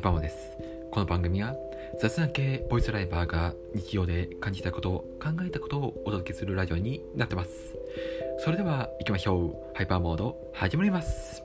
パです。この番組は雑談系ボイスライバーが日常で感じたことを、考えたことをお届けするラジオになってます。それでは行きましょう。ハイパーモード始まります。